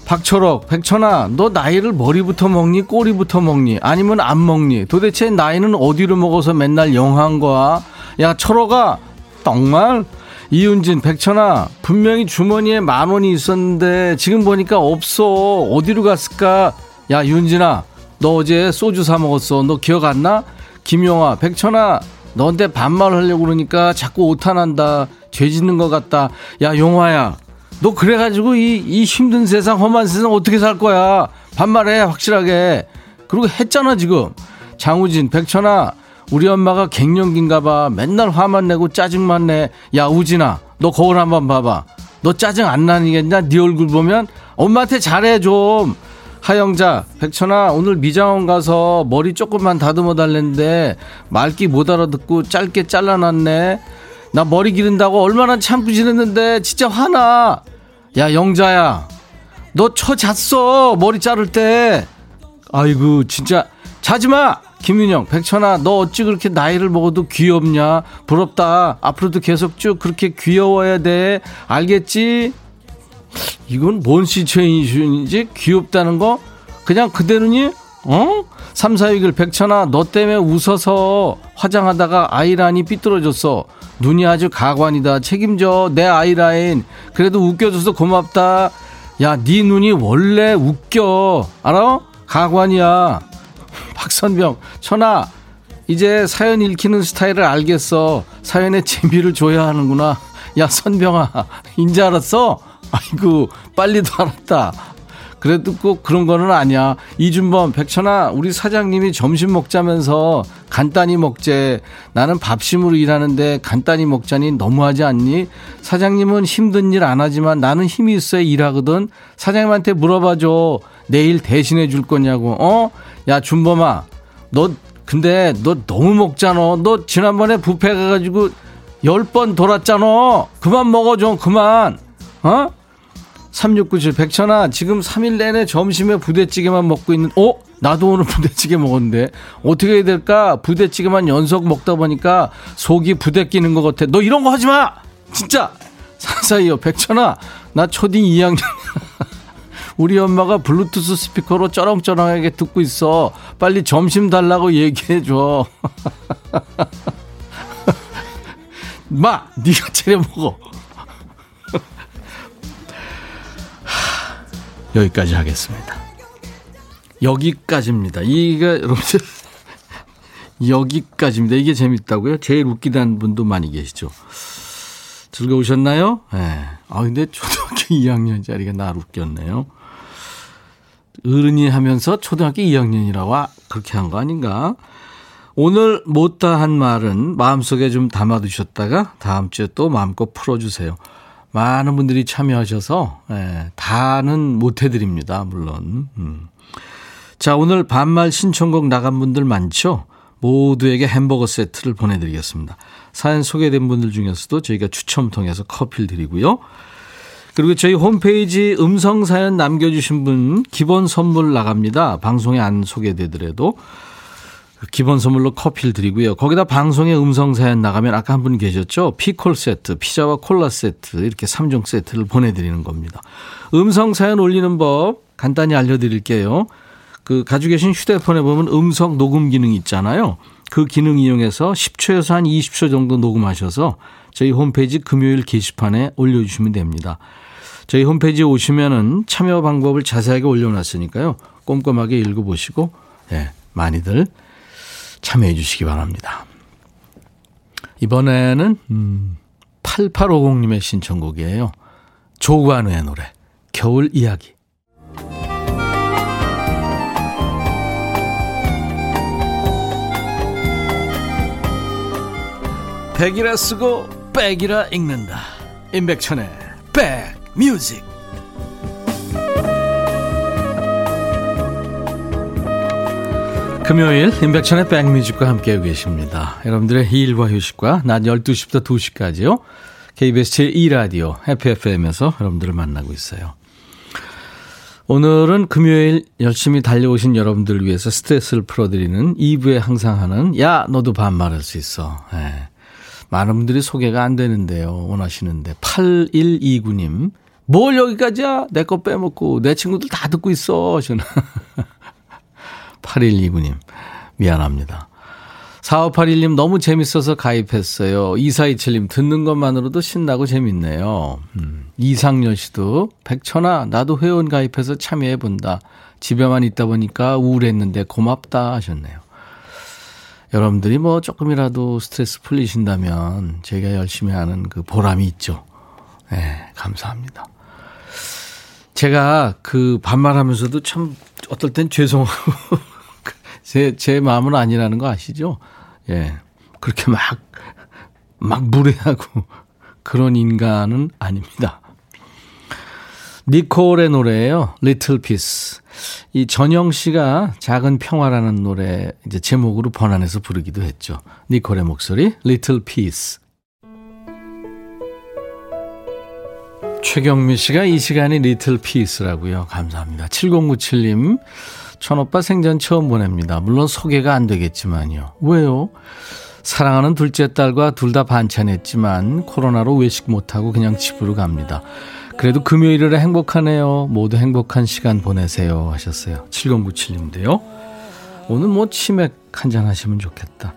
박철옥, 백천아, 너 나이를 머리부터 먹니, 꼬리부터 먹니, 아니면 안 먹니? 도대체 나이는 어디로 먹어서 맨날 영한 거야? 야, 철옥아, 정말? 이윤진, 백천아, 분명히 주머니에 만 원이 있었는데 지금 보니까 없어. 어디로 갔을까? 야, 윤진아, 너 어제 소주 사 먹었어. 너 기억 안 나? 김용아, 백천아, 너한테 반말 하려고 그러니까 자꾸 오탄한다. 죄 짓는 것 같다. 야, 용화야. 너 그래가지고 이, 이 힘든 세상, 험한 세상 어떻게 살 거야? 반말해, 확실하게. 그리고 했잖아, 지금. 장우진, 백천아, 우리 엄마가 갱년기인가 봐. 맨날 화만 내고 짜증만 내. 야, 우진아, 너 거울 한번 봐봐. 너 짜증 안 나니겠냐? 네 얼굴 보면 엄마한테 잘해 좀. 하영자, 백천아, 오늘 미장원 가서 머리 조금만 다듬어 달랬는데 말기 못 알아듣고 짧게 잘라놨네. 나 머리 기른다고 얼마나 참고 지냈는데 진짜 화나. 야 영자야, 너쳐 잤어 머리 자를 때. 아이고 진짜 자지 마. 김윤영, 백천아, 너 어찌 그렇게 나이를 먹어도 귀엽냐? 부럽다. 앞으로도 계속 쭉 그렇게 귀여워야 돼. 알겠지? 이건 뭔 시츄에이션인지 귀엽다는 거? 그냥 그대로니? 어? 3, 4, 6일 백천아 너 때문에 웃어서 화장하다가 아이라인이 삐뚤어졌어 눈이 아주 가관이다 책임져 내 아이라인 그래도 웃겨줘서 고맙다 야 네 눈이 원래 웃겨 알아? 가관이야 박선병 천아 이제 사연 읽히는 스타일을 알겠어 사연에 재미를 줘야 하는구나 야 선병아 인제 알았어? 아이고 빨리도 알았다 그래도 꼭 그런 거는 아니야. 이준범, 백천아, 우리 사장님이 점심 먹자면서 간단히 먹재. 나는 밥심으로 일하는데 간단히 먹자니 너무하지 않니? 사장님은 힘든 일 안 하지만 나는 힘이 있어야 일하거든. 사장님한테 물어봐줘. 내일 대신해 줄 거냐고. 어? 야, 준범아. 너, 근데 너 너무 먹잖아. 너 지난번에 부페 가가지고 열 번 돌았잖아. 그만 먹어 좀, 그만. 어? 3697 백천아 지금 3일 내내 점심에 부대찌개만 먹고 있는 어? 나도 오늘 부대찌개 먹었는데 어떻게 해야 될까? 부대찌개만 연속 먹다 보니까 속이 부대 끼는 것 같아 너 이런 거 하지 마! 진짜 사사이요 백천아 나 초딩 2학년 우리 엄마가 블루투스 스피커로 쩌렁쩌렁하게 듣고 있어 빨리 점심 달라고 [LAUGHS] 얘기해 줘 [LAUGHS] 마 네가 차려 먹어 [LAUGHS] 여기까지 하겠습니다. 여기까지입니다. 이게 여러분들 여기까지입니다. 이게 재밌다고요? 제일 웃기다는 분도 많이 계시죠. 즐거우셨나요? 예. 네. 아 근데 초등학교 2학년짜리가 날 웃겼네요. 어른이 하면서 초등학교 2학년이라고 그렇게 한 거 아닌가? 오늘 못다 한 말은 마음속에 좀 담아두셨다가 다음 주에 또 마음껏 풀어주세요. 많은 분들이 참여하셔서 예, 다는 못 해드립니다. 물론. 음. 자 오늘 반말 신청곡 나간 분들 많죠. 모두에게 햄버거 세트를 보내드리겠습니다. 사연 소개된 분들 중에서도 저희가 추첨 통해서 커피를 드리고요. 그리고 저희 홈페이지 음성 사연 남겨주신 분 기본 선물 나갑니다. 방송에 안 소개되더라도 기본 선물로 커피를 드리고요. 거기다 방송에 음성 사연 나가면 아까 한 분 계셨죠? 피콜 세트, 피자와 콜라 세트 이렇게 3종 세트를 보내드리는 겁니다. 음성 사연 올리는 법 간단히 알려드릴게요. 그 가지고 계신 휴대폰에 보면 음성 녹음 기능 있잖아요. 그 기능 이용해서 10초에서 한 20초 정도 녹음하셔서 저희 홈페이지 금요일 게시판에 올려주시면 됩니다. 저희 홈페이지에 오시면은 참여 방법을 자세하게 올려놨으니까요. 꼼꼼하게 읽어보시고, 예, 많이들 참여해 주시기 바랍니다. 이번에는 음, 8850님의 신청곡이에요. 조관우의 노래 겨울 이야기 백이라 쓰고 백이라 읽는다. 임백천의 백뮤직 금요일 임백천의 백뮤직과 함께하고 계십니다. 여러분들의 일과 휴식과 낮 12시부터 2시까지요. KBS 제2라디오 FFM에서 여러분들을 만나고 있어요. 오늘은 금요일 열심히 달려오신 여러분들을 위해서 스트레스를 풀어드리는 2부에 항상 하는 야 너도 반말할 수 있어. 네. 많은 분들이 소개가 안 되는데요. 원하시는데. 8129님. 뭘 여기까지야? 내 거 빼먹고. 내 친구들 다 듣고 있어. 저는. 8129님. [LAUGHS] 미안합니다. 4581님 너무 재밌어서 가입했어요. 2427님 듣는 것만으로도 신나고 재밌네요. 음, 이상열 씨도 백천아 나도 회원 가입해서 참여해본다. 집에만 있다 보니까 우울했는데 고맙다 하셨네요. 여러분들이 뭐 조금이라도 스트레스 풀리신다면 제가 열심히 하는 그 보람이 있죠. 네, 감사합니다. 제가 그 반말하면서도 참 어떨 땐 죄송하고 [LAUGHS] 제, 제 마음은 아니라는 거 아시죠? 예. 그렇게 막, 막 무례하고 그런 인간은 아닙니다. 니콜의 노래예요. Little Peace. 이 전영 씨가 작은 평화라는 노래 이제 제목으로 번안해서 부르기도 했죠. 니콜의 목소리 Little Peace. 최경미 씨가 이 시간이 Little Peace라고요. 감사합니다. 7097님. 천오빠 생전 처음 보냅니다. 물론 소개가 안 되겠지만요. 왜요? 사랑하는 둘째 딸과 둘 다 반찬했지만 코로나로 외식 못하고 그냥 집으로 갑니다. 그래도 금요일이라 행복하네요. 모두 행복한 시간 보내세요. 하셨어요. 7097님인데요. 오늘 뭐 치맥 한잔 하시면 좋겠다.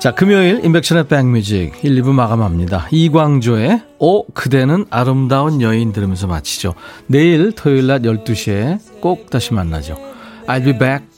자, 금요일 인백션의 백뮤직 1, 2부 마감합니다. 이광조의 오 그대는 아름다운 여인 들으면서 마치죠. 내일 토요일 낮 12시에 꼭 다시 만나죠. I'll be back.